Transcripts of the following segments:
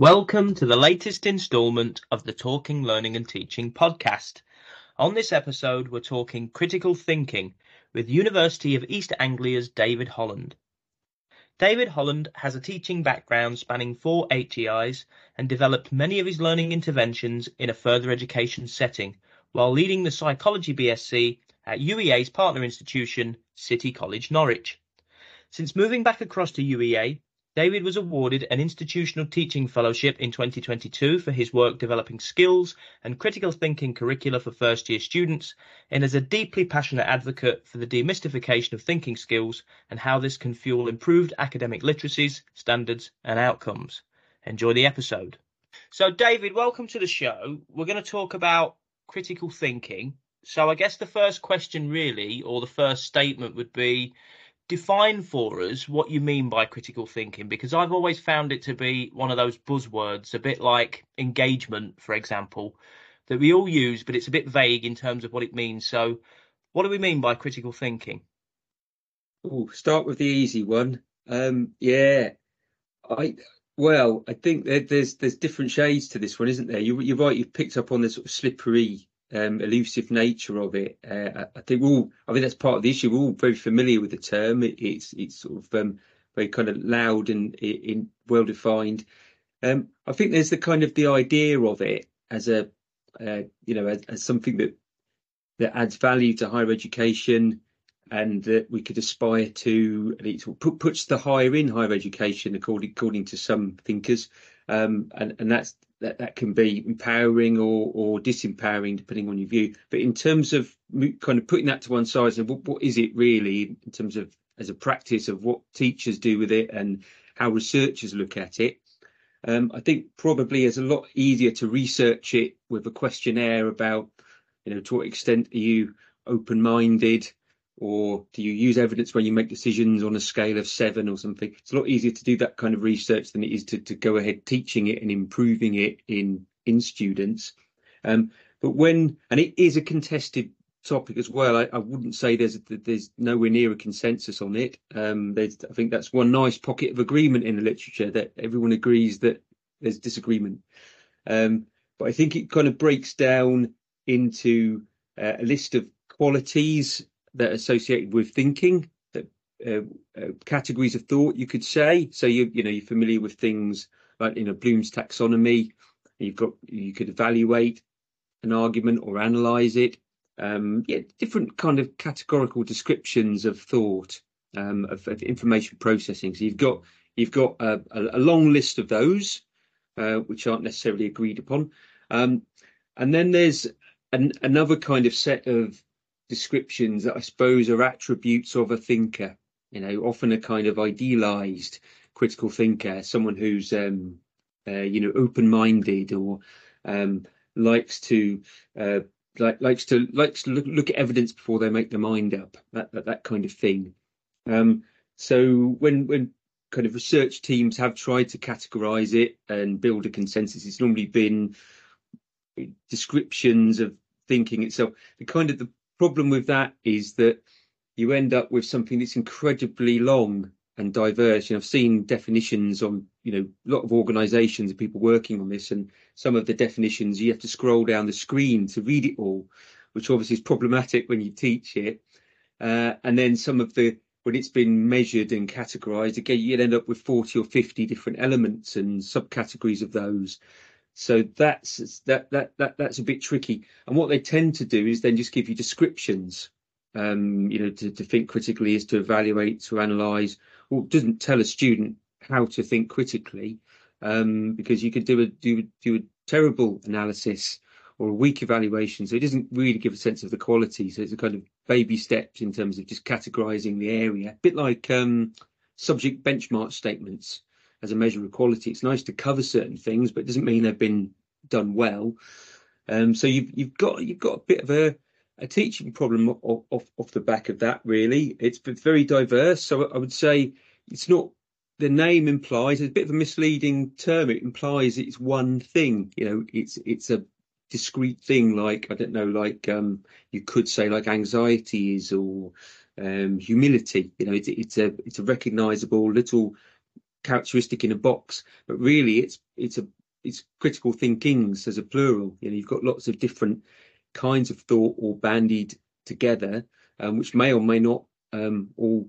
Welcome to the latest instalment of the Talking Learning and Teaching podcast. On this episode, we're talking critical thinking with University of East Anglia's David Holland. David Holland has a teaching background spanning four HEIs and developed many of his learning interventions in a further education setting while leading the Psychology BSc at UEA's partner institution, City College Norwich. Since moving back across to UEA, David was awarded an Institutional Teaching Fellowship in 2022 for his work developing skills and critical thinking curricula for first year students, and is a deeply passionate advocate for the demystification of thinking skills and how this can fuel improved academic literacies, standards, and outcomes. Enjoy the episode. So, David, welcome to the show. We're going to talk about critical thinking. So, I guess the first question, really, or the first statement would be define for us what you mean by critical thinking because I've always found it to be one of those buzzwords, a bit like engagement, for example, that we all use, but it's a bit vague in terms of what it means. So, what do we mean by critical thinking? Oh, start with the easy one. Um, yeah, I well, I think there's there's different shades to this one, isn't there? You, you're right. You've picked up on the sort of slippery um, elusive nature of it. Uh, I think we're all, I think that's part of the issue. We're all very familiar with the term. It, it's it's sort of um, very kind of loud and in, well defined. Um, I think there's the kind of the idea of it as a uh, you know as, as, something that that adds value to higher education and that we could aspire to and it put, puts the higher in higher education according according to some thinkers um, and and that's that that can be empowering or or disempowering depending on your view. But in terms of kind of putting that to one side and what, what is it really in terms of as a practice of what teachers do with it and how researchers look at it. Um, I think probably it's a lot easier to research it with a questionnaire about, you know, to what extent are you open-minded, or do you use evidence when you make decisions on a scale of seven or something? It's a lot easier to do that kind of research than it is to, to go ahead teaching it and improving it in in students. Um, but when and it is a contested topic as well. I, I wouldn't say there's there's nowhere near a consensus on it. Um, I think that's one nice pocket of agreement in the literature that everyone agrees that there's disagreement. Um, but I think it kind of breaks down into uh, a list of qualities that are associated with thinking, that uh, uh, categories of thought, you could say. So you you know you're familiar with things like you know Bloom's taxonomy. You've got you could evaluate an argument or analyze it. Um, yeah, different kind of categorical descriptions of thought, um, of, of, information processing. So you've got you've got a, a long list of those, uh, which aren't necessarily agreed upon, um, and then there's an, another kind of set of descriptions that I suppose are attributes of a thinker. You know, often a kind of idealized critical thinker, someone who's um, uh, you know open-minded or um, likes to uh, like, likes to likes to look, look, at evidence before they make their mind up. That that, that kind of thing. Um, so when when kind of research teams have tried to categorize it and build a consensus, it's normally been descriptions of thinking itself. The kind of the problem with that is that you end up with something that's incredibly long and diverse. You know, I've seen definitions on, you know, a lot of organisations and people working on this, and some of the definitions you have to scroll down the screen to read it all, which obviously is problematic when you teach it. Uh, and then some of the when it's been measured and categorised, again, you'd end up with 40 or 50 different elements and subcategories of those. So that's that that that that's a bit tricky. And what they tend to do is then just give you descriptions. Um, you know, to, to think critically is to evaluate, to analyse. Well, doesn't tell a student how to think critically, um, because you could do a do do a terrible analysis or a weak evaluation. So it doesn't really give a sense of the quality. So it's a kind of baby steps in terms of just categorising the area, a bit like um, subject benchmark statements as a measure of quality. It's nice to cover certain things, but it doesn't mean they've been done well. Um, so you've you've got you've got a bit of a, a teaching problem off, off, off the back of that. Really, it's very diverse. So I would say it's not the name implies it's a bit of a misleading term. It implies it's one thing. You know, it's it's a discrete thing. Like I don't know, like um, you could say like anxieties or um, humility. You know, it's it's a it's a recognisable little characteristic in a box, but really it's it's a it's critical thinkings as a plural. You know, you've got lots of different kinds of thought all bandied together, um, which may or may not um, all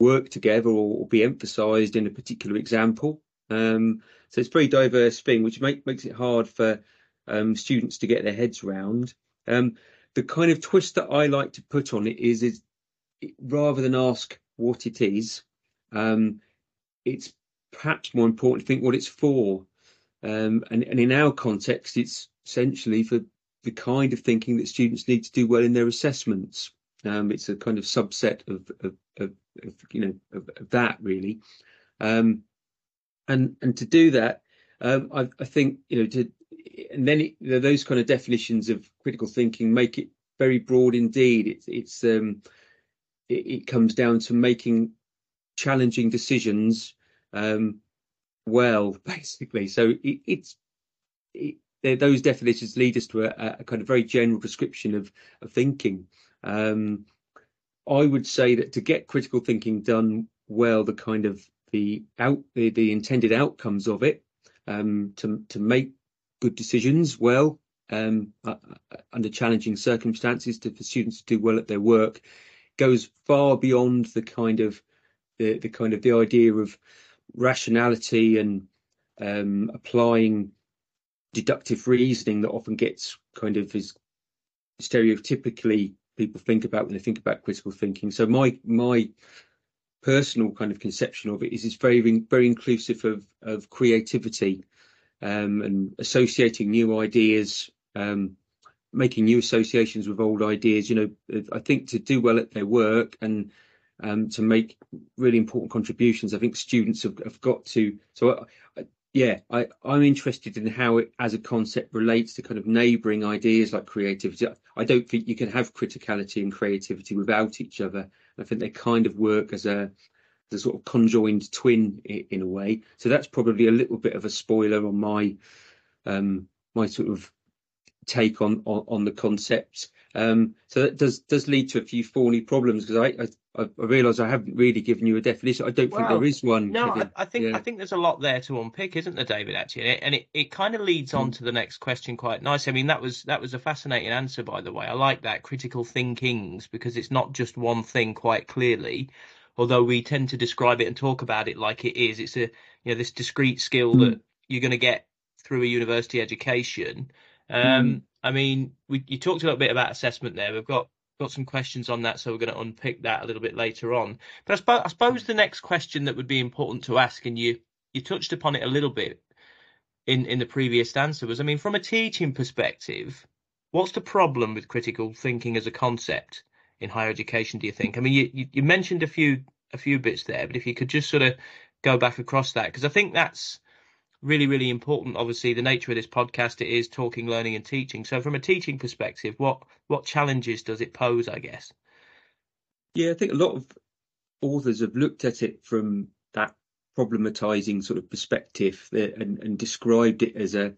work together or, or, be emphasised in a particular example. Um, so it's a very diverse thing, which make, makes it hard for um, students to get their heads round. Um, the kind of twist that I like to put on it is, is it, rather than ask what it is, um, it's perhaps more important to think what it's for. Um, and, and in our context, it's essentially for the kind of thinking that students need to do well in their assessments. Um, it's a kind of subset of, of, of, of you know of, that really, um, and and to do that, um, I, I, think you know to and then it, those kind of definitions of critical thinking make it very broad indeed. It's it's um, it, it, comes down to making challenging decisions um, well, basically. So it, it's it, those definitions lead us to a, a, kind of very general prescription of, of thinking. Um, I would say that to get critical thinking done well, the kind of the out the, the intended outcomes of it, um, to to make good decisions well um, uh, under challenging circumstances, to, for students to do well at their work, goes far beyond the kind of the, the kind of the idea of rationality and um, applying deductive reasoning that often gets kind of is stereotypically people think about when they think about critical thinking. So my my personal kind of conception of it is it's very very inclusive of of creativity um, and associating new ideas, um, making new associations with old ideas. You know, I think to do well at their work and um, to make really important contributions. I think students have, have got to. So, I, yeah, I, I'm interested in how it, as a concept, relates to kind of neighbouring ideas like creativity. I don't think you can have criticality and creativity without each other. I think they kind of work as a, a sort of conjoined twin in, in, a way. So that's probably a little bit of a spoiler on my um, my sort of take on on, on the concept. Um, so that does does lead to a few thorny problems because I, I I, I realise I haven't really given you a definition. I don't well, think there is one. No, I, I, think yeah. I think there's a lot there to unpick, isn't there, David? Actually, and it, it kind of leads on mm. to the next question quite nice. I mean, that was that was a fascinating answer, by the way. I like that critical thinkings because it's not just one thing quite clearly. Although we tend to describe it and talk about it like it is, it's a you know this discrete skill mm. that you're going to get through a university education. Um, mm. I mean, we, you talked a little bit about assessment there. We've got got some questions on that, so we're going to unpick that a little bit later on. But I suppose, I suppose the next question that would be important to ask, and you you touched upon it a little bit in in the previous answer, was I mean, from a teaching perspective, what's the problem with critical thinking as a concept in higher education? Do you think? I mean, you you, you mentioned a few a few bits there, but if you could just sort of go back across that, because I think that's really, really important. Obviously, the nature of this podcast it is talking, learning, and teaching. So, from a teaching perspective, what what challenges does it pose? I guess. Yeah, I think a lot of authors have looked at it from that problematizing sort of perspective and, and described it as a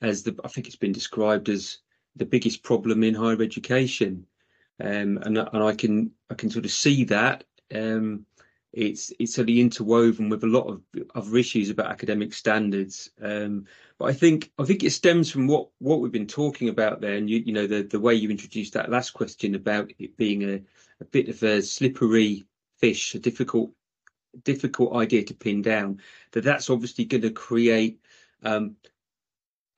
as the I think it's been described as the biggest problem in higher education, um, and and I can I can sort of see that. Um, it's it's sort of interwoven with a lot of other issues about academic standards. Um, but I think I think it stems from what what we've been talking about there, and you you know the the way you introduced that last question about it being a, a bit of a slippery fish, a difficult difficult idea to pin down. That that's obviously going to create um,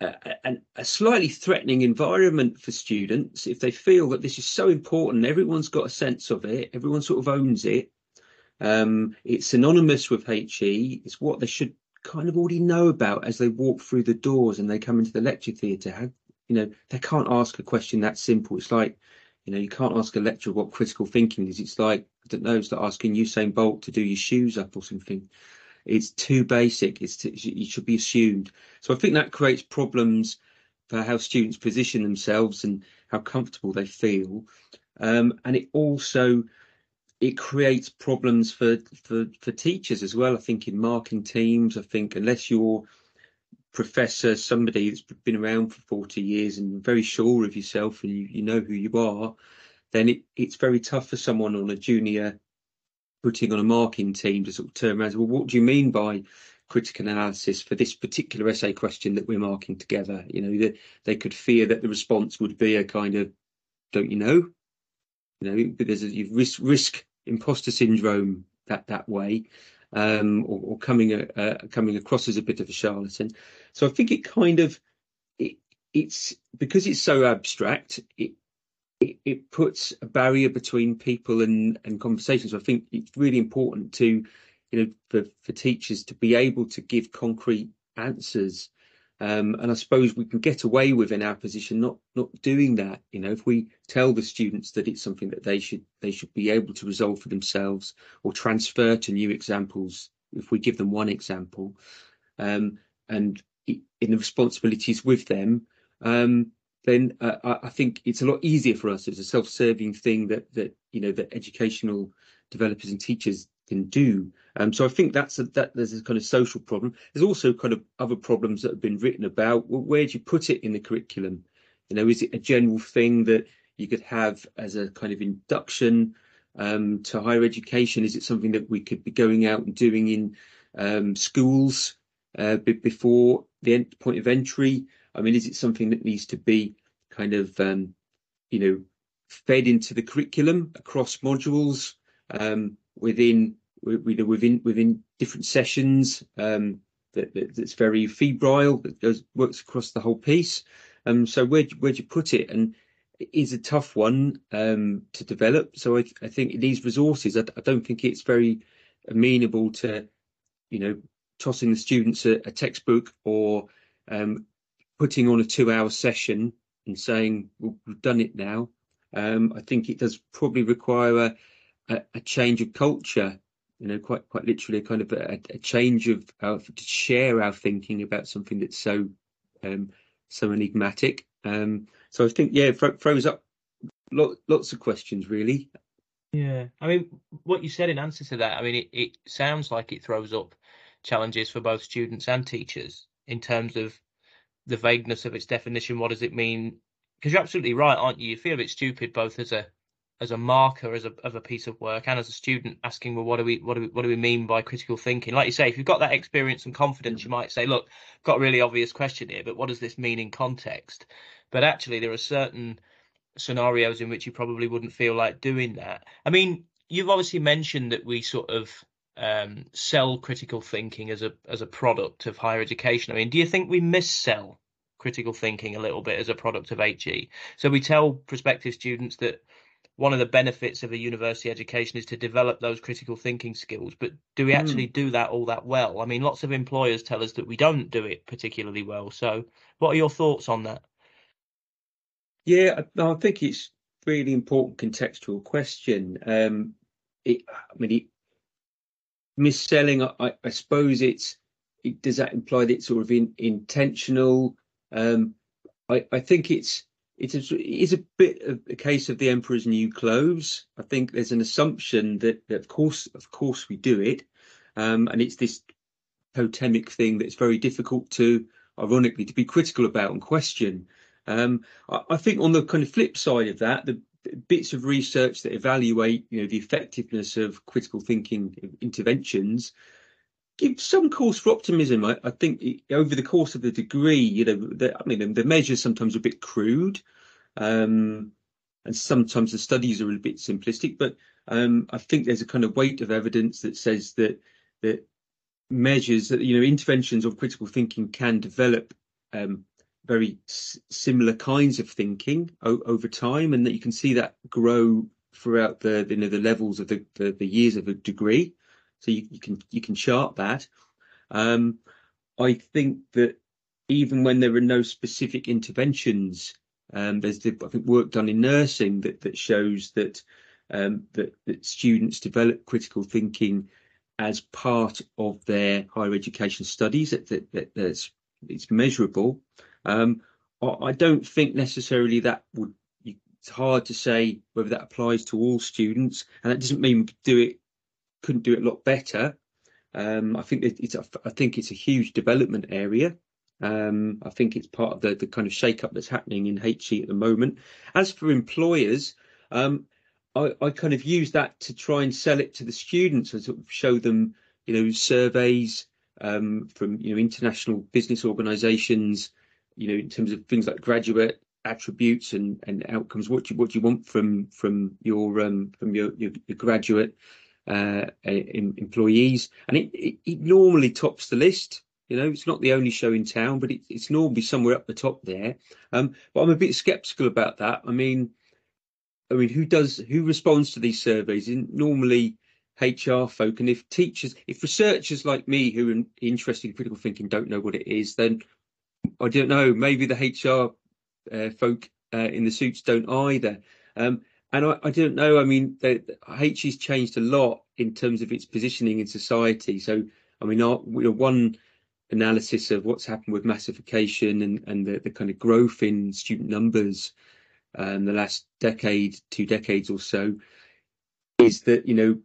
a, a, a, slightly threatening environment for students if they feel that this is so important. Everyone's got a sense of it. Everyone sort of owns it. Um, it's synonymous with HE. It's what they should kind of already know about as they walk through the doors and they come into the lecture theatre. You know, they can't ask a question that simple. It's like, you know, you can't ask a lecturer what critical thinking is. It's like, I don't know, it's like asking Usain Bolt to do your shoes up or something. It's too basic. It's too, it should be assumed. So I think that creates problems for how students position themselves and how comfortable they feel. Um, and it also it creates problems for, for for teachers as well. I think in marking teams, I think unless you're professor, somebody that's been around for 40 years and very sure of yourself and you, you know who you are, then it, it's very tough for someone on a junior putting on a marking team to sort of turn around. Well, what do you mean by critical analysis for this particular essay question that we're marking together? You know, they, they could fear that the response would be a kind of, don't you know? You know, a you risk risk imposter syndrome that that way, um, or, or coming uh, coming across as a bit of a charlatan. So I think it kind of it, it's because it's so abstract. It, it, it puts a barrier between people and and conversations. So I think it's really important to you know for for teachers to be able to give concrete answers um, and I suppose we can get away with in our position not not doing that. You know, if we tell the students that it's something that they should they should be able to resolve for themselves or transfer to new examples. If we give them one example, um, and in the responsibilities with them, um, then uh, I think it's a lot easier for us. It's a self-serving thing that that you know that educational developers and teachers can do. Um, so I think that's a, that there's a kind of social problem. There's also kind of other problems that have been written about. Well, where do you put it in the curriculum? You know, is it a general thing that you could have as a kind of induction um, to higher education? Is it something that we could be going out and doing in um, schools uh, before the point of entry? I mean, is it something that needs to be kind of, um, you know, fed into the curriculum across modules? Um, within within within different sessions um, that, that, that's very febrile that goes works across the whole piece. Um, so where where do you put it? And it is a tough one um, to develop. So I, I think these resources, I, I, don't think it's very amenable to, you know, tossing the students a, a textbook or um, putting on a two-hour session and saying well, we've done it now. Um, I think it does probably require a, a, a change of culture you know, quite quite literally, a kind of a, a change of to share our thinking about something that's so um, so enigmatic. Um, so I think, yeah, it throws up lot, lots of questions, really. Yeah, I mean, what you said in answer to that, I mean, it, it sounds like it throws up challenges for both students and teachers in terms of the vagueness of its definition. What does it mean? Because you're absolutely right, aren't you? You feel a bit stupid both as a as a marker as a of a piece of work and as a student asking well what do we what do we what do we mean by critical thinking? Like you say if you've got that experience and confidence you might say look got a really obvious question here but what does this mean in context? But actually there are certain scenarios in which you probably wouldn't feel like doing that. I mean you've obviously mentioned that we sort of um, sell critical thinking as a as a product of higher education. I mean do you think we missell critical thinking a little bit as a product of HE so we tell prospective students that one of the benefits of a university education is to develop those critical thinking skills. But do we actually mm. do that all that well? I mean, lots of employers tell us that we don't do it particularly well. So, what are your thoughts on that? Yeah, I, I think it's really important contextual question. Um, it, I mean, it, misselling. I, I suppose it's. It, does that imply that it's sort of in, intentional? Um, I, I think it's it's a, it's a bit of a case of the emperor's new clothes. I think there's an assumption that, that of course, of course, we do it, um, and it's this totemic thing that's very difficult to, ironically, to be critical about and question. Um, I, I, think on the kind of flip side of that, the bits of research that evaluate, you know, the effectiveness of critical thinking interventions give some cause for optimism. I, I, think over the course of the degree, you know, the, I mean, the measures sometimes are a bit crude, um, and sometimes the studies are a bit simplistic. But um, I think there's a kind of weight of evidence that says that that measures that you know interventions of critical thinking can develop um, very s- similar kinds of thinking o- over time, and that you can see that grow throughout the you know the levels of the, the, the years of a degree so you, you can you can chart that. Um, I think that even when there are no specific interventions, um, there's the, I think work done in nursing that that shows that um, that, that students develop critical thinking as part of their higher education studies. That, that, that that's it's measurable. Um, I, I don't think necessarily that would. It's hard to say whether that applies to all students, and that doesn't mean do it couldn't do it a lot better. Um, I think it's a, I think it's a huge development area. Um, I think it's part of the, the kind of shake-up that's happening in HE at the moment. As for employers, um, I, I kind of use that to try and sell it to the students and sort of show them, you know, surveys um, from you know international business organisations, you know, in terms of things like graduate attributes and, and outcomes. What do you, what do you want from from your um, from your, your, your graduate uh, employees? And it, it, it normally tops the list. You know, it's not the only show in town, but it, it's normally somewhere up the top there. Um, but I'm a bit sceptical about that. I mean, I mean, who does who responds to these surveys? normally HR folk, and if teachers, if researchers like me who are interested in critical thinking don't know what it is, then I don't know. Maybe the HR uh, folk uh, in the suits don't either. Um, and I, I, don't know. I mean, the, the changed a lot in terms of its positioning in society. So, I mean, our, you know, one analysis of what's happened with massification and, and the, the kind of growth in student numbers um, the last decade, two decades or so, is that you know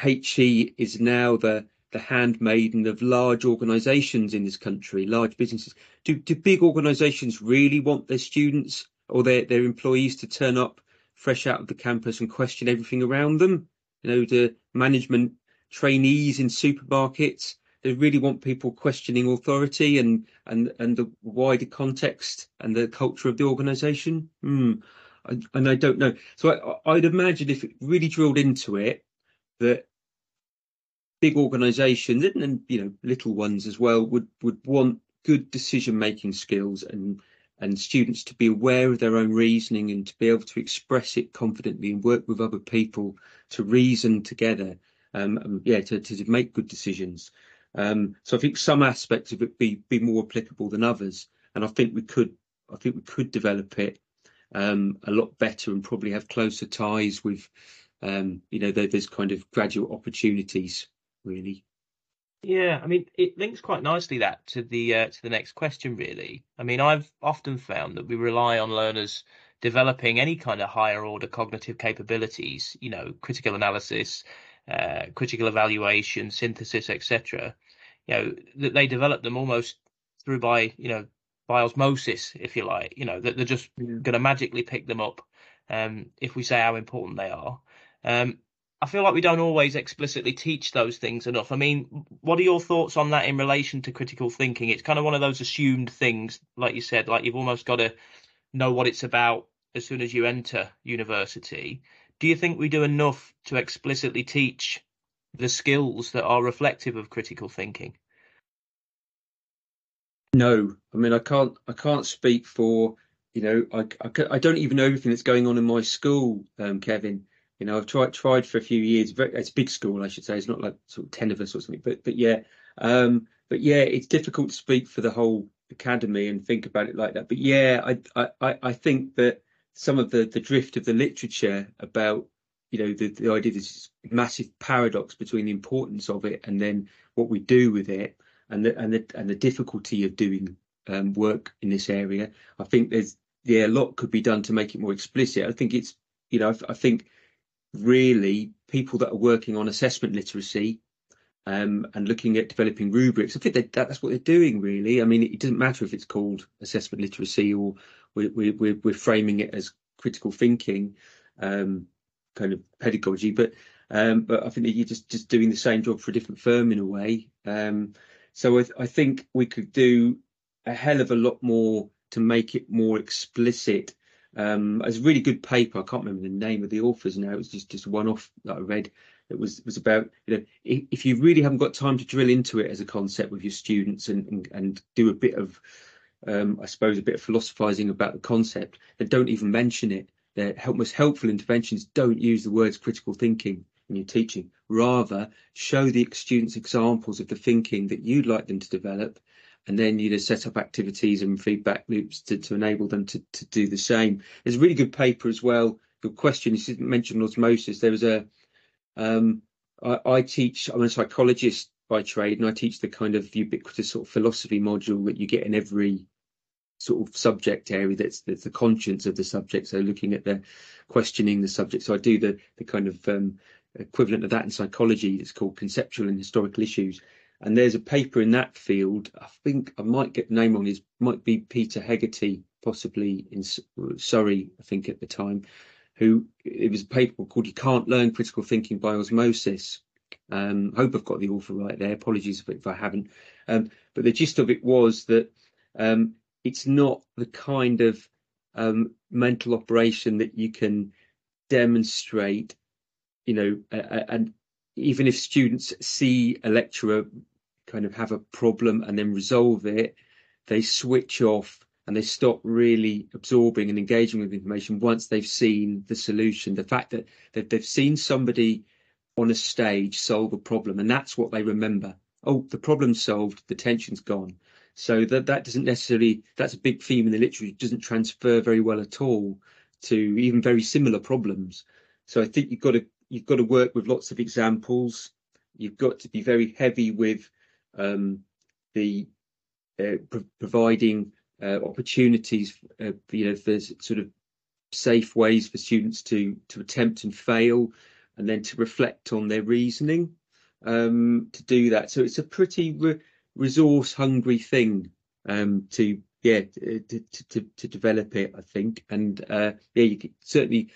HE is now the the handmaiden of large organisations in this country, large businesses. Do do big organisations really want their students or their their employees to turn up fresh out of the campus and question everything around them? You know, the management trainees in supermarkets they really want people questioning authority and and and the wider context and the culture of the organisation. Mm. And, and I don't know. So I, I'd imagine if it really drilled into it, that big organisations and, and you know little ones as well would would want good decision making skills and and students to be aware of their own reasoning and to be able to express it confidently and work with other people to reason together um, yeah to, to make good decisions um, so I think some aspects of it be be more applicable than others, and I think we could I think we could develop it um, a lot better and probably have closer ties with um, you know there's kind of graduate opportunities really. Yeah, I mean, it links quite nicely that to the uh, to the next question. Really, I mean, I've often found that we rely on learners developing any kind of higher order cognitive capabilities, you know, critical analysis, uh, critical evaluation, synthesis, etc. You know that they develop them almost through by you know by osmosis, if you like. You know that they're just yeah. going to magically pick them up um, if we say how important they are. Um, I feel like we don't always explicitly teach those things enough. I mean, what are your thoughts on that in relation to critical thinking? It's kind of one of those assumed things, like you said, like you've almost got to know what it's about as soon as you enter university do you think we do enough to explicitly teach the skills that are reflective of critical thinking? No, I mean I can't. I can't speak for you know. I, I, I don't even know everything that's going on in my school, um, Kevin. You know, I've tried tried for a few years. It's a big school, I should say. It's not like sort of ten of us or something. But but yeah, um, but yeah, it's difficult to speak for the whole academy and think about it like that. But yeah, I I I think that some of the the drift of the literature about you know the, the idea this massive paradox between the importance of it and then what we do with it and the and the and the difficulty of doing um, work in this area. I think there's yeah a lot could be done to make it more explicit. I think it's you know I, I think really people that are working on assessment literacy um, and looking at developing rubrics. I think that, that's what they're doing, really. I mean, it doesn't matter if it's called assessment literacy or we're, we're, we're framing it as critical thinking um, kind of pedagogy, but um, but I think that you're just just doing the same job for a different firm in a way. Um, so I, I think we could do a hell of a lot more to make it more explicit. Um, it's a really good paper. I can't remember the name of the authors now. It was just just one off that I read. It was was about you know if, if you really haven't got time to drill into it as a concept with your students and and, and do a bit of um, I suppose, a bit of philosophizing about the concept that don't even mention it. The help, most helpful interventions don't use the words critical thinking in your teaching. Rather, show the students examples of the thinking that you'd like them to develop, and then you know set up activities and feedback loops to, to enable them to, to do the same. There's a really good paper as well. Good question. You didn't mention osmosis. There was a um, I, I teach. I'm a psychologist by trade, and I teach the kind of ubiquitous sort of philosophy module that you get in every sort of subject area that's that's the conscience of the subject. So looking at the questioning the subject. So I do the the kind of um, equivalent of that in psychology. It's called conceptual and historical issues. And there's a paper in that field. I think I might get the name on. It might be Peter Hegarty, possibly in Surrey. I think at the time, who it was a paper called "You Can't Learn Critical Thinking by Osmosis." Um, hope I've got the author right there. Apologies if, I haven't. Um, but the gist of it was that um, it's not the kind of um, mental operation that you can demonstrate, you know, uh, and even if students see a lecturer kind of have a problem and then resolve it, they switch off and they stop really absorbing and engaging with information once they've seen the solution. The fact that, they've seen somebody on a stage solve a problem, and that's what they remember. Oh, the problem's solved, the tension's gone. So that that doesn't necessarily that's a big theme in the literature. It doesn't transfer very well at all to even very similar problems. So I think you've got to you've got to work with lots of examples. You've got to be very heavy with um, the uh, pro providing uh, opportunities, uh, you know, for sort of safe ways for students to to attempt and fail, and then to reflect on their reasoning um, to do that. So it's a pretty re resource hungry thing um, to yeah to, to, to develop it, I think. And uh, yeah, you certainly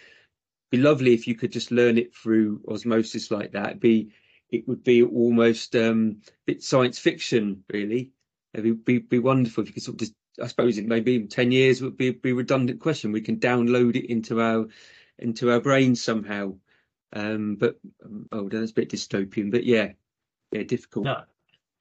be lovely if you could just learn it through osmosis like that. It'd be it would be almost um, a bit science fiction, really. It'd be, be, be wonderful if you could sort of just I suppose it maybe in ten years would be be redundant question. We can download it into our into our brains somehow. Um, but oh, that's a bit dystopian. But yeah, yeah, difficult. No,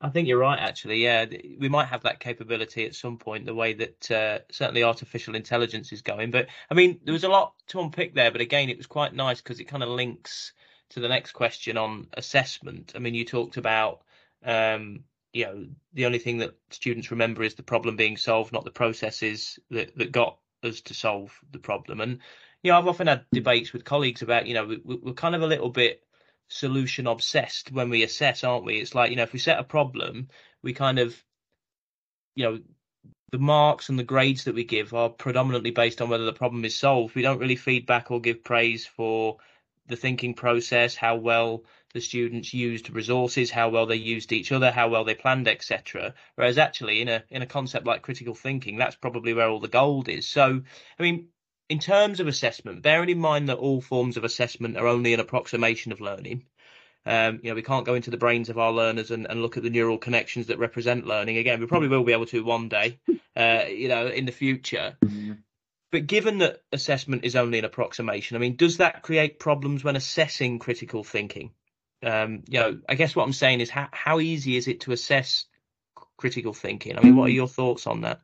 I think you're right. Actually, yeah, we might have that capability at some point. The way that uh, certainly artificial intelligence is going. But I mean, there was a lot to unpick there. But again, it was quite nice because it kind of links to the next question on assessment. I mean, you talked about um, you know the only thing that students remember is the problem being solved, not the processes that that got us to solve the problem. And you know, I've often had debates with colleagues about you know we, we're kind of a little bit solution obsessed when we assess, aren't we? It's like you know if we set a problem, we kind of you know the marks and the grades that we give are predominantly based on whether the problem is solved. We don't really feedback or give praise for the thinking process, how well the students used resources, how well they used each other, how well they planned, etc. Whereas actually, in a in a concept like critical thinking, that's probably where all the gold is. So, I mean, in terms of assessment, bearing in mind that all forms of assessment are only an approximation of learning. Um, you know, we can't go into the brains of our learners and, and look at the neural connections that represent learning. Again, we probably will be able to one day, uh, you know, in the future. Mm-hmm. But given that assessment is only an approximation, I mean, does that create problems when assessing critical thinking? Um, you know, I guess what I'm saying is how, how easy is it to assess critical thinking? I mean, what are mm. your thoughts on that?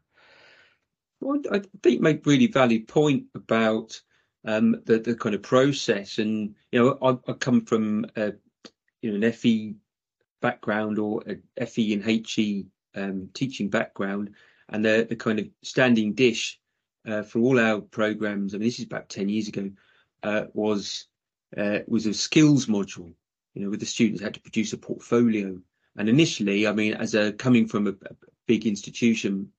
Well, I think make really valid point about um, the the kind of process, and you know, I, I come from a, you know an FE background or a FE and HE um, teaching background, and the the kind of standing dish uh, for all our programs. I mean, this is about ten years ago. Uh, was uh, was a skills module, you know, where the students had to produce a portfolio. And initially, I mean, as a coming from a, a big institution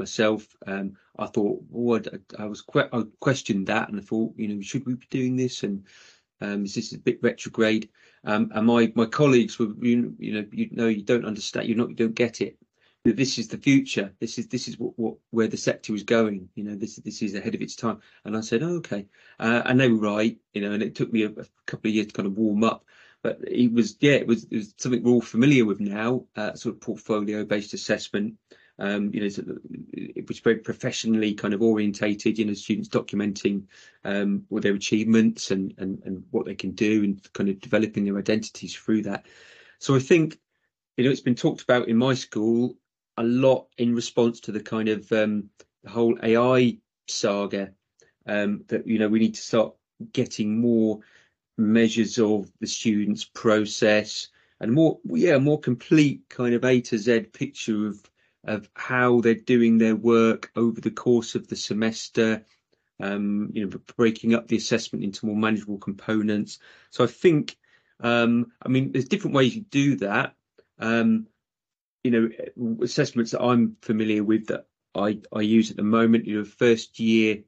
myself, um, I thought, oh, I, I, was I questioned that, and I thought, you know, should we be doing this? And um, is this a bit retrograde? Um, and my my colleagues were, you, you know, you know, you don't understand, you not, you don't get it. This is the future. This is this is what, what where the sector is going. You know, this this is ahead of its time. And I said, oh, okay, uh, and they were right. You know, and it took me a, a couple of years to kind of warm up but it was yeah it was, it was something we're all familiar with now uh, sort of portfolio based assessment um, you know it was very professionally kind of orientated you know students documenting um, all their achievements and, and and what they can do and kind of developing their identities through that. So i think you know it's been talked about in my school a lot in response to the kind of um, the whole ai saga um, that you know we need to start getting more measures of the students' process and more, yeah, more complete kind of A to Z picture of of how they're doing their work over the course of the semester. Um, you know, breaking up the assessment into more manageable components. So I think, um, I mean, there's different ways you do that. Um, you know, assessments that I'm familiar with that I, I use at the moment, you know, first year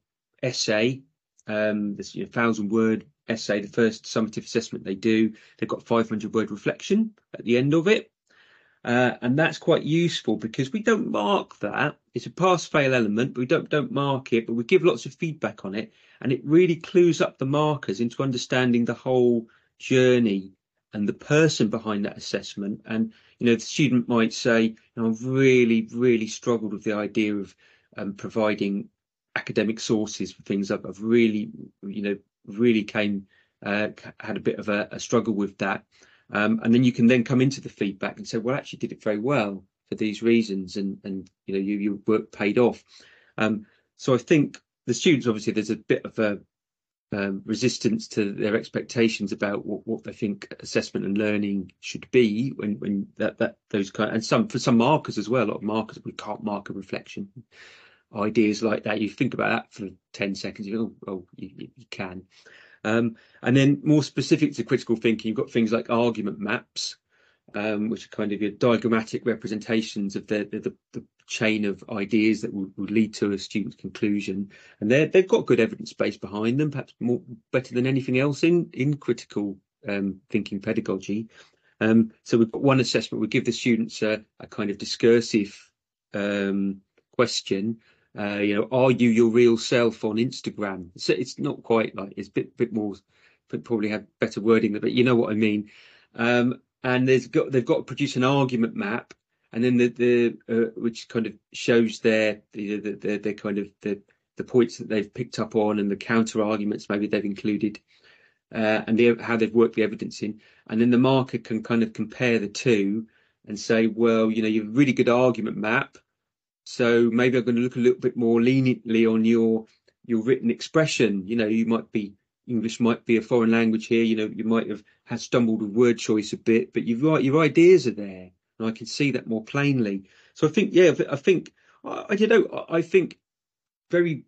essay, um, this you know, thousand word essay, the first summative assessment they do, they've got 500 word reflection at the end of it. Uh, and that's quite useful because we don't mark that. It's a pass fail element, but we don't don't mark it, but we give lots of feedback on it. And it really clues up the markers into understanding the whole journey and the person behind that assessment. And, you know, the student might say, I've really, really struggled with the idea of um, providing academic sources for things. I've, I've really, you know, really came, uh, had a bit of a, a struggle with that. Um, and then you can then come into the feedback and say, well, actually did it very well for these reasons. And, and, you know, you, your work paid off. Um, so I think the students, obviously, there's a bit of a, um, resistance to their expectations about what, what they think assessment and learning should be when when that that those kind and some for some markers as well a lot of markers we can't mark a reflection ideas like that you think about that for 10 seconds you go oh, oh you, you can um, and then more specific to critical thinking you've got things like argument maps um, which are kind of your diagrammatic representations of the, the, the chain of ideas that would, lead to a student's conclusion. And they've got good evidence base behind them, perhaps more better than anything else in, in critical um, thinking pedagogy. Um, so we've got one assessment, we give the students a, a kind of discursive um, question. Uh, you know, are you your real self on Instagram? So it's not quite like it's a bit, bit more, probably have better wording, but you know what I mean. Um, and there's got they've got to produce an argument map and then the the uh, which kind of shows their the, the, the, the kind of the the points that they've picked up on and the counter arguments maybe they've included uh, and the, how they've worked the evidence in and then the marker can kind of compare the two and say well you know you have a really good argument map so maybe i'm going to look a little bit more leniently on your your written expression you know you might be english might be a foreign language here you know you might have had stumbled with word choice a bit but you've got your ideas are there and I can see that more plainly. So I think, yeah, I think, I, you know, I think very,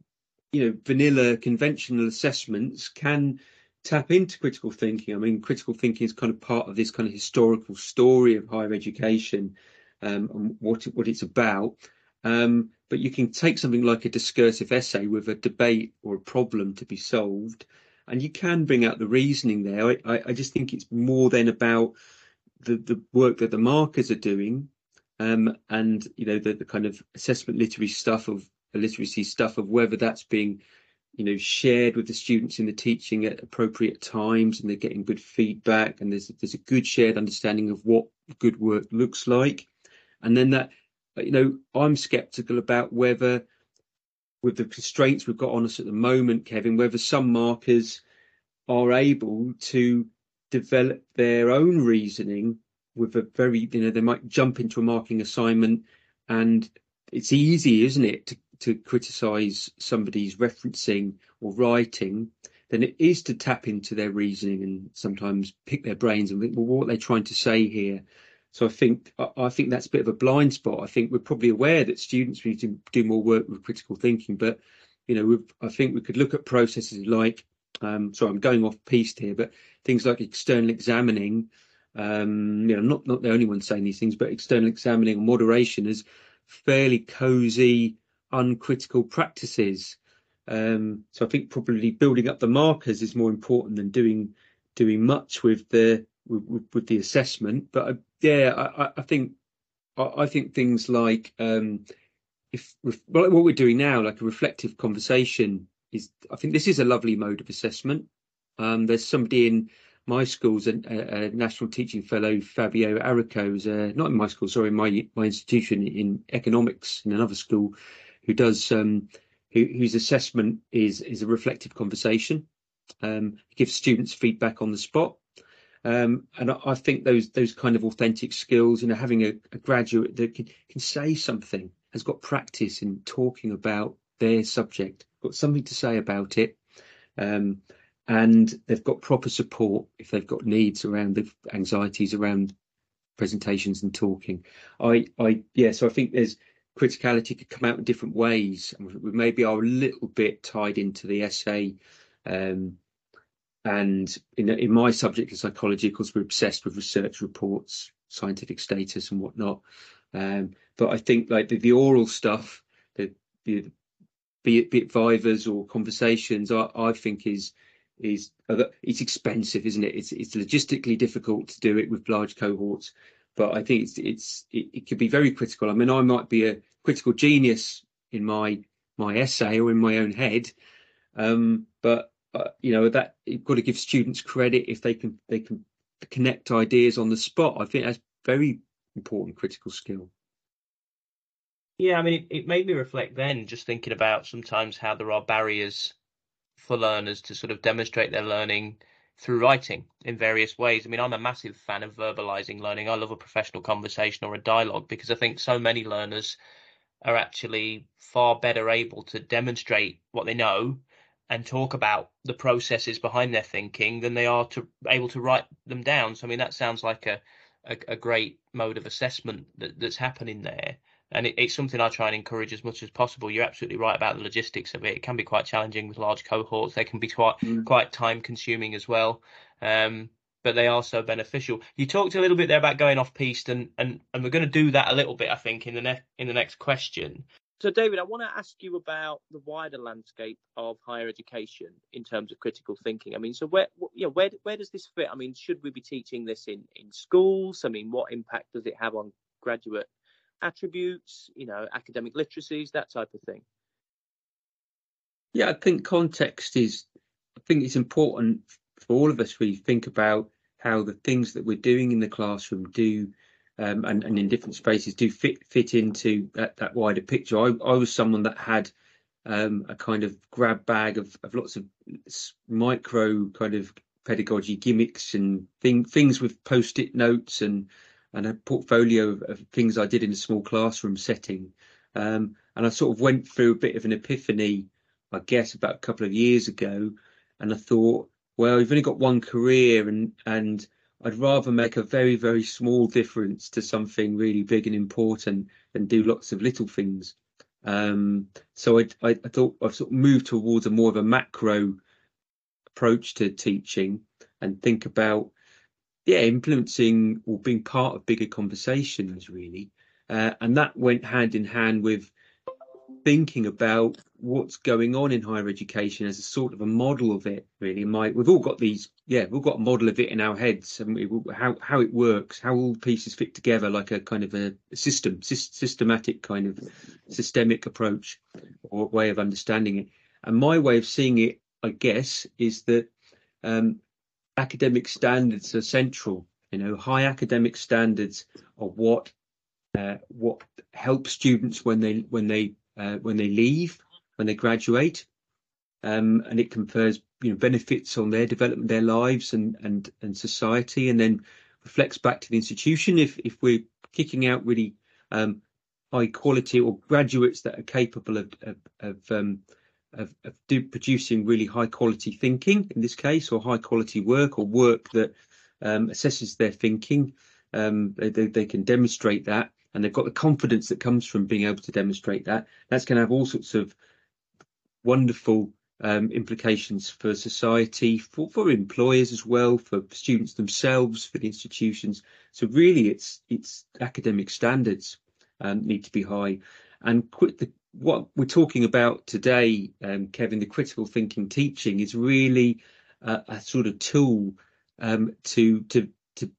you know, vanilla conventional assessments can tap into critical thinking. I mean, critical thinking is kind of part of this kind of historical story of higher education um, and what what it's about. Um, but you can take something like a discursive essay with a debate or a problem to be solved, and you can bring out the reasoning there. I, I, I just think it's more than about the, the work that the markers are doing um, and you know the, the kind of assessment literacy stuff of literacy stuff of whether that's being you know shared with the students in the teaching at appropriate times and they're getting good feedback and there's there's a good shared understanding of what good work looks like and then that you know i'm skeptical about whether with the constraints we've got on us at the moment kevin whether some markers are able to develop their own reasoning with a very, you know, they might jump into a marking assignment and it's easy, isn't it, to, to criticize somebody's referencing or writing than it is to tap into their reasoning and sometimes pick their brains and think, well, what are they trying to say here? So I think I think that's a bit of a blind spot. I think we're probably aware that students need to do more work with critical thinking, but you know, I think we could look at processes like um, sorry, I'm going off piste here, but things like external examining, um, you know, not not the only one saying these things, but external examining and moderation is fairly cosy, uncritical practices. Um, so I think probably building up the markers is more important than doing doing much with the with, with the assessment. But uh, yeah, I, I think I, think things like um, if what we're doing now, like a reflective conversation is I think this is a lovely mode of assessment. Um, there's somebody in my school's a, a, national teaching fellow, Fabio Arico, who's uh, not in my school, sorry, my my institution in economics in another school, who does um, who, whose assessment is is a reflective conversation. Um, gives students feedback on the spot. Um, and I, I, think those those kind of authentic skills, you know, having a, a graduate that can, can say something, has got practice in talking about their subject, got something to say about it, um, and they've got proper support if they've got needs around the anxieties around presentations and talking. I, I, yeah, so I think there's criticality could come out in different ways. We maybe are a little bit tied into the essay. Um, and in, in my subject of psychology, of course, we're obsessed with research reports, scientific status, and whatnot. Um, but I think like the, the oral stuff, the, the be it, be vivas or conversations, I, I think is is it's expensive, isn't it? It's it's logistically difficult to do it with large cohorts. but I think it's it's it, it could be very critical. I mean, I might be a critical genius in my my essay or in my own head, um, but you know that you've got to give students credit if they can they can connect ideas on the spot. I think that's very important critical skill. Yeah, I mean, it, it made me reflect then, just thinking about sometimes how there are barriers for learners to sort of demonstrate their learning through writing in various ways. I mean, I'm a massive fan of verbalizing learning. I love a professional conversation or a dialogue because I think so many learners are actually far better able to demonstrate what they know and talk about the processes behind their thinking than they are to able to write them down. So I mean that sounds like a a, a great mode of assessment that, that's happening there. And it, it's something I try and encourage as much as possible. You're absolutely right about the logistics of it. It can be quite challenging with large cohorts. They can be quite mm. quite time consuming as well. Um, but they are so beneficial. You talked a little bit there about going off piste, and and and we're going to do that a little bit, I think, in the next in the next question. So, David, I want to ask you about the wider landscape of higher education in terms of critical thinking. I mean, so where, you know, where where does this fit? I mean, should we be teaching this in in schools? I mean, what impact does it have on graduate attributes? You know, academic literacies, that type of thing. Yeah, I think context is. I think it's important for all of us. We think about how the things that we're doing in the classroom do um, and, and in different spaces do fit fit into that, that wider picture. I, I was someone that had um, a kind of grab bag of, of lots of micro kind of pedagogy gimmicks and thing, things with post-it notes and and a portfolio of, of, things I did in a small classroom setting. Um, and I sort of went through a bit of an epiphany, I guess, about a couple of years ago. And I thought, well, you've only got one career, and and I'd rather make a very, very small difference to something really big and important than do lots of little things. Um, so I, I, I, thought I've sort of moved towards a more of a macro approach to teaching and think about, yeah, influencing or being part of bigger conversations really. Uh, and that went hand in hand with thinking about what's going on in higher education as a sort of a model of it really. We've all got these yeah we've got a model of it in our heads and we, how how it works how all pieces fit together like a kind of a system systematic kind of systemic approach or way of understanding it. And my way of seeing it i guess is that um, academic standards are central you know. High academic standards are what uh, what help students when they when they uh, when they leave, when they graduate, um, and it confers you know benefits on their development, their lives, and and and society, and then reflects back to the institution. If if we're kicking out really um, high quality or graduates that are capable of of, of um, of, of do, producing really high quality thinking in this case, or high quality work, or work that um, assesses their thinking. Um, they, they, can demonstrate that, and they've got the confidence that comes from being able to demonstrate that, that's going to have all sorts of wonderful um, implications for society, for, for employers as well, for students themselves, for the institutions. So really, it's it's academic standards um, need to be high, and the, what we're talking about today, um, Kevin, the critical thinking teaching is really a sort of tool um, to to to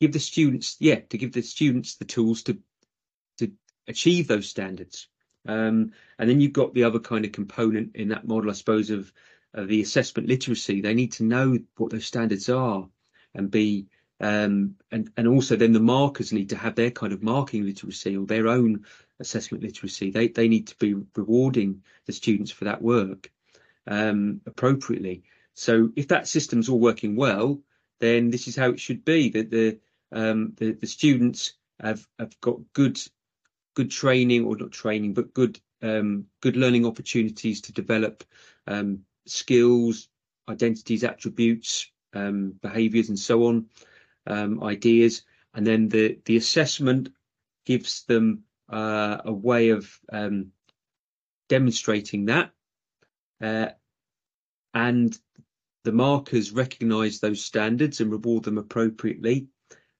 give the students, yeah, to give the students the tools to to achieve those standards. Um, and then you've got the other kind of component in that model, I suppose, of, of the assessment literacy. They need to know what those standards are and be um, and and also then the markers need to have their kind of marking literacy or their own assessment literacy. They they need to be rewarding the students for that work um, appropriately. So if that system's all working well, then this is how it should be. That the, um, the the students have have got good good training or not training, but good um, good learning opportunities to develop um, skills, identities, attributes, um, behaviours, and so on, um, ideas, and then the the assessment gives them uh, a way of um, demonstrating that, uh, and the markers recognise those standards and reward them appropriately,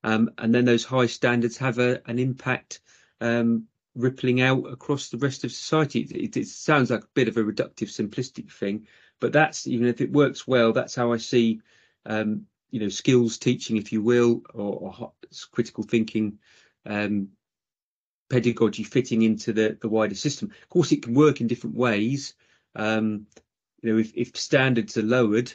um, and then those high standards have a, an impact um, rippling out across the rest of society. It, it, sounds like a bit of a reductive, simplistic thing, but that's even if it works well, that's how I see um, you know skills teaching, if you will, or, or critical thinking um, pedagogy fitting into the, the wider system. Of course, it can work in different ways. Um, you know, if, if standards are lowered,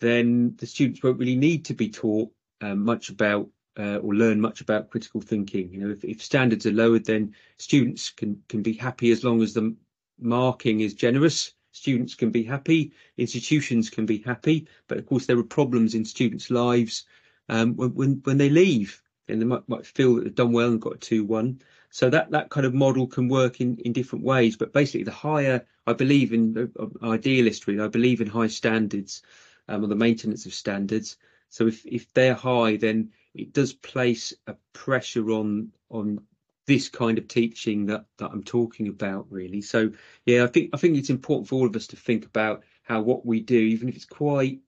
then the students won't really need to be taught um, much about uh, or learn much about critical thinking. You know, if, if standards are lowered, then students can can be happy as long as the marking is generous. Students can be happy, institutions can be happy, but of course there are problems in students' lives um, when, when when they leave, and they might, might feel that they've done well and got a two one. So that that kind of model can work in in different ways. But basically, the higher I believe in uh, idealist, really, I believe in high standards um, or the maintenance of standards. So if if they're high, then it does place a pressure on on this kind of teaching that that I'm talking about really. So yeah, I think I think it's important for all of us to think about how what we do, even if it's quite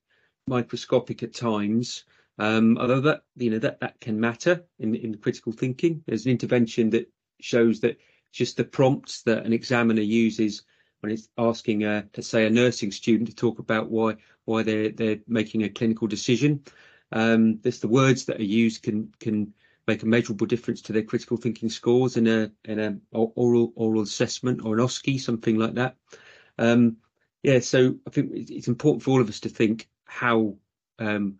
microscopic at times, um, although that you know that that can matter in in critical thinking. There's an intervention that shows that just the prompts that an examiner uses when it's asking, a, let's say, a nursing student to talk about why why they're they're making a clinical decision. Um, this the words that are used can can make a measurable difference to their critical thinking scores in a in a oral oral assessment or an OSCE, something like that. Um, yeah, so I think it's important for all of us to think how um,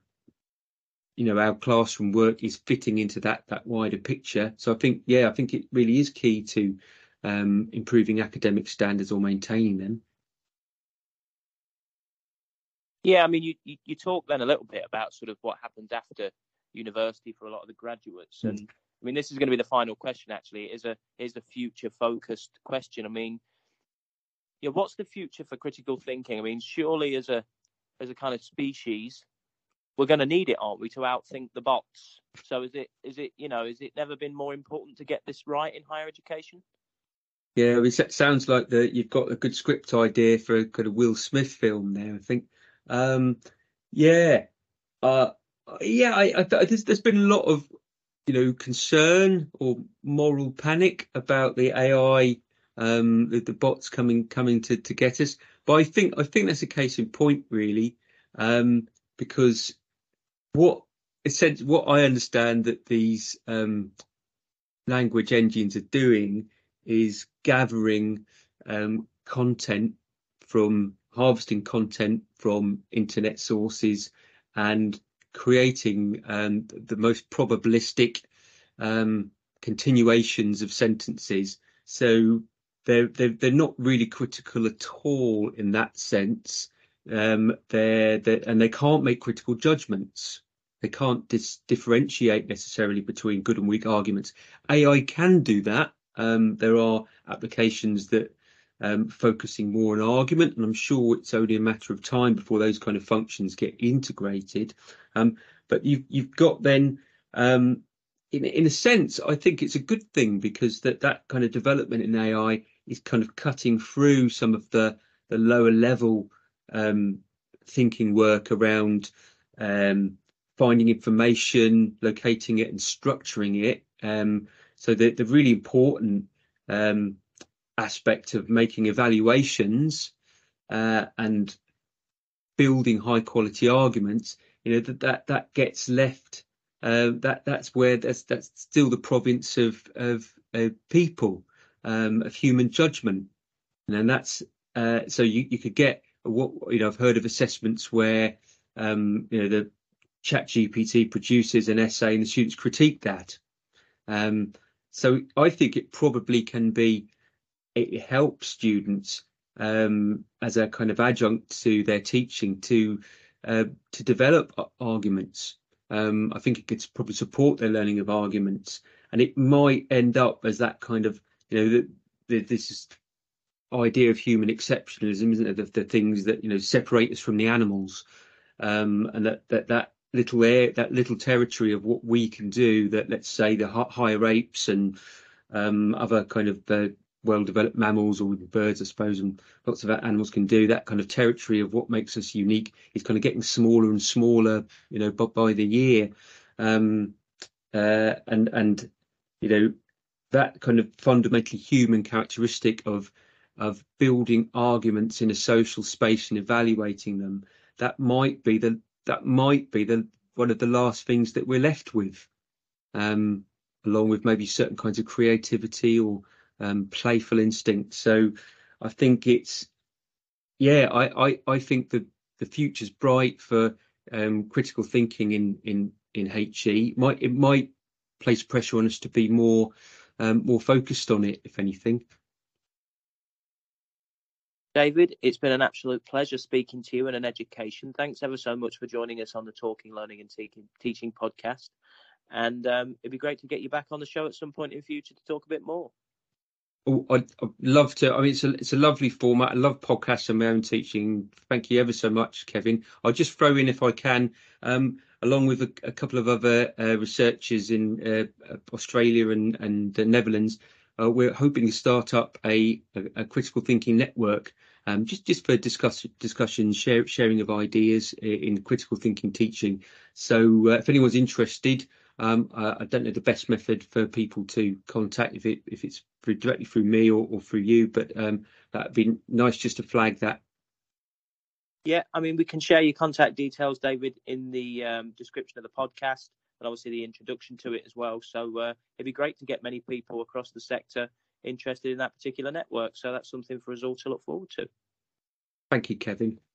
you know our classroom work is fitting into that that wider picture. So I think yeah, I think it really is key to um, improving academic standards or maintaining them. Yeah, I mean, you, you, you talk then a little bit about sort of what happens after university for a lot of the graduates, mm. and I mean, this is going to be the final question. Actually, it is a is a future focused question. I mean, yeah, what's the future for critical thinking? I mean, surely as a as a kind of species, we're going to need it, aren't we, to outthink the bots? So is it is it you know is it never been more important to get this right in higher education? Yeah, it sounds like that you've got a good script idea for a kind of Will Smith film there. I think. Um, yeah, uh, yeah. I, I, there's, there's been a lot of you know concern or moral panic about the AI, um, the, the bots coming coming to to get us. But I think I think that's a case in point really, um, because what essentially what I understand that these um, language engines are doing is gathering um, content from harvesting content from internet sources and creating um, the most probabilistic um, continuations of sentences. So they're, they're, they're not really critical at all in that sense. Um, they're, they're, and they can't make critical judgments. They can't dis- differentiate necessarily between good and weak arguments. AI can do that, um, there are applications that um, focusing more on argument, and I'm sure it's only a matter of time before those kind of functions get integrated. Um, but you've you've got then, um, in in a sense, I think it's a good thing because that that kind of development in AI is kind of cutting through some of the the lower level um, thinking work around um, finding information, locating it, and structuring it. Um, so the, the really important um, aspect of making evaluations uh, and building high quality arguments, you know, that that, that gets left. Uh, that that's where that's that's still the province of of, of people, um, of human judgment, and that's uh, so you, you could get what you know. I've heard of assessments where um, you know the Chat GPT produces an essay and the students critique that. Um, so I think it probably can be, it helps students um, as a kind of adjunct to their teaching to uh, to develop arguments. Um, I think it could probably support their learning of arguments, and it might end up as that kind of you know the, the, this idea of human exceptionalism, isn't it? The, the, things that you know separate us from the animals, um, and that that that little air, that little territory of what we can do that, let's say, the higher apes and um, other kind of uh, well-developed mammals or birds, I suppose, and lots of animals can do. That kind of territory of what makes us unique is kind of getting smaller and smaller, you know, by, by the year. Um, uh, and and you know that kind of fundamentally human characteristic of of building arguments in a social space and evaluating them that might be the that might be the one of the last things that we're left with, um, along with maybe certain kinds of creativity or um, playful instinct. So I think it's, yeah, I, I, I think that the future's bright for um, critical thinking in in in HE. It might it might place pressure on us to be more um, more focused on it, if anything. David, it's been an absolute pleasure speaking to you and an education. Thanks ever so much for joining us on the Talking, Learning and Teaching, Teaching podcast. And um, it'd be great to get you back on the show at some point in future to talk a bit more. Oh, I'd, love to. I mean, it's a it's a lovely format. I love podcasts and my own teaching. Thank you ever so much, Kevin. I'll just throw in, if I can, um, along with a, a, couple of other uh, researchers in uh, Australia and and the Netherlands. Uh, we're hoping to start up a, a, a critical thinking network, um, just just for discuss, discussion, share, sharing of ideas in critical thinking teaching. So, uh, if anyone's interested. Um, I, I, don't know the best method for people to contact if it if it's through, directly through me or, or through you, but um, that'd be nice just to flag that. Yeah, I mean we can share your contact details, David, in the um, description of the podcast, and obviously the introduction to it as well. So uh, it'd be great to get many people across the sector interested in that particular network. So that's something for us all to look forward to. Thank you, Kevin.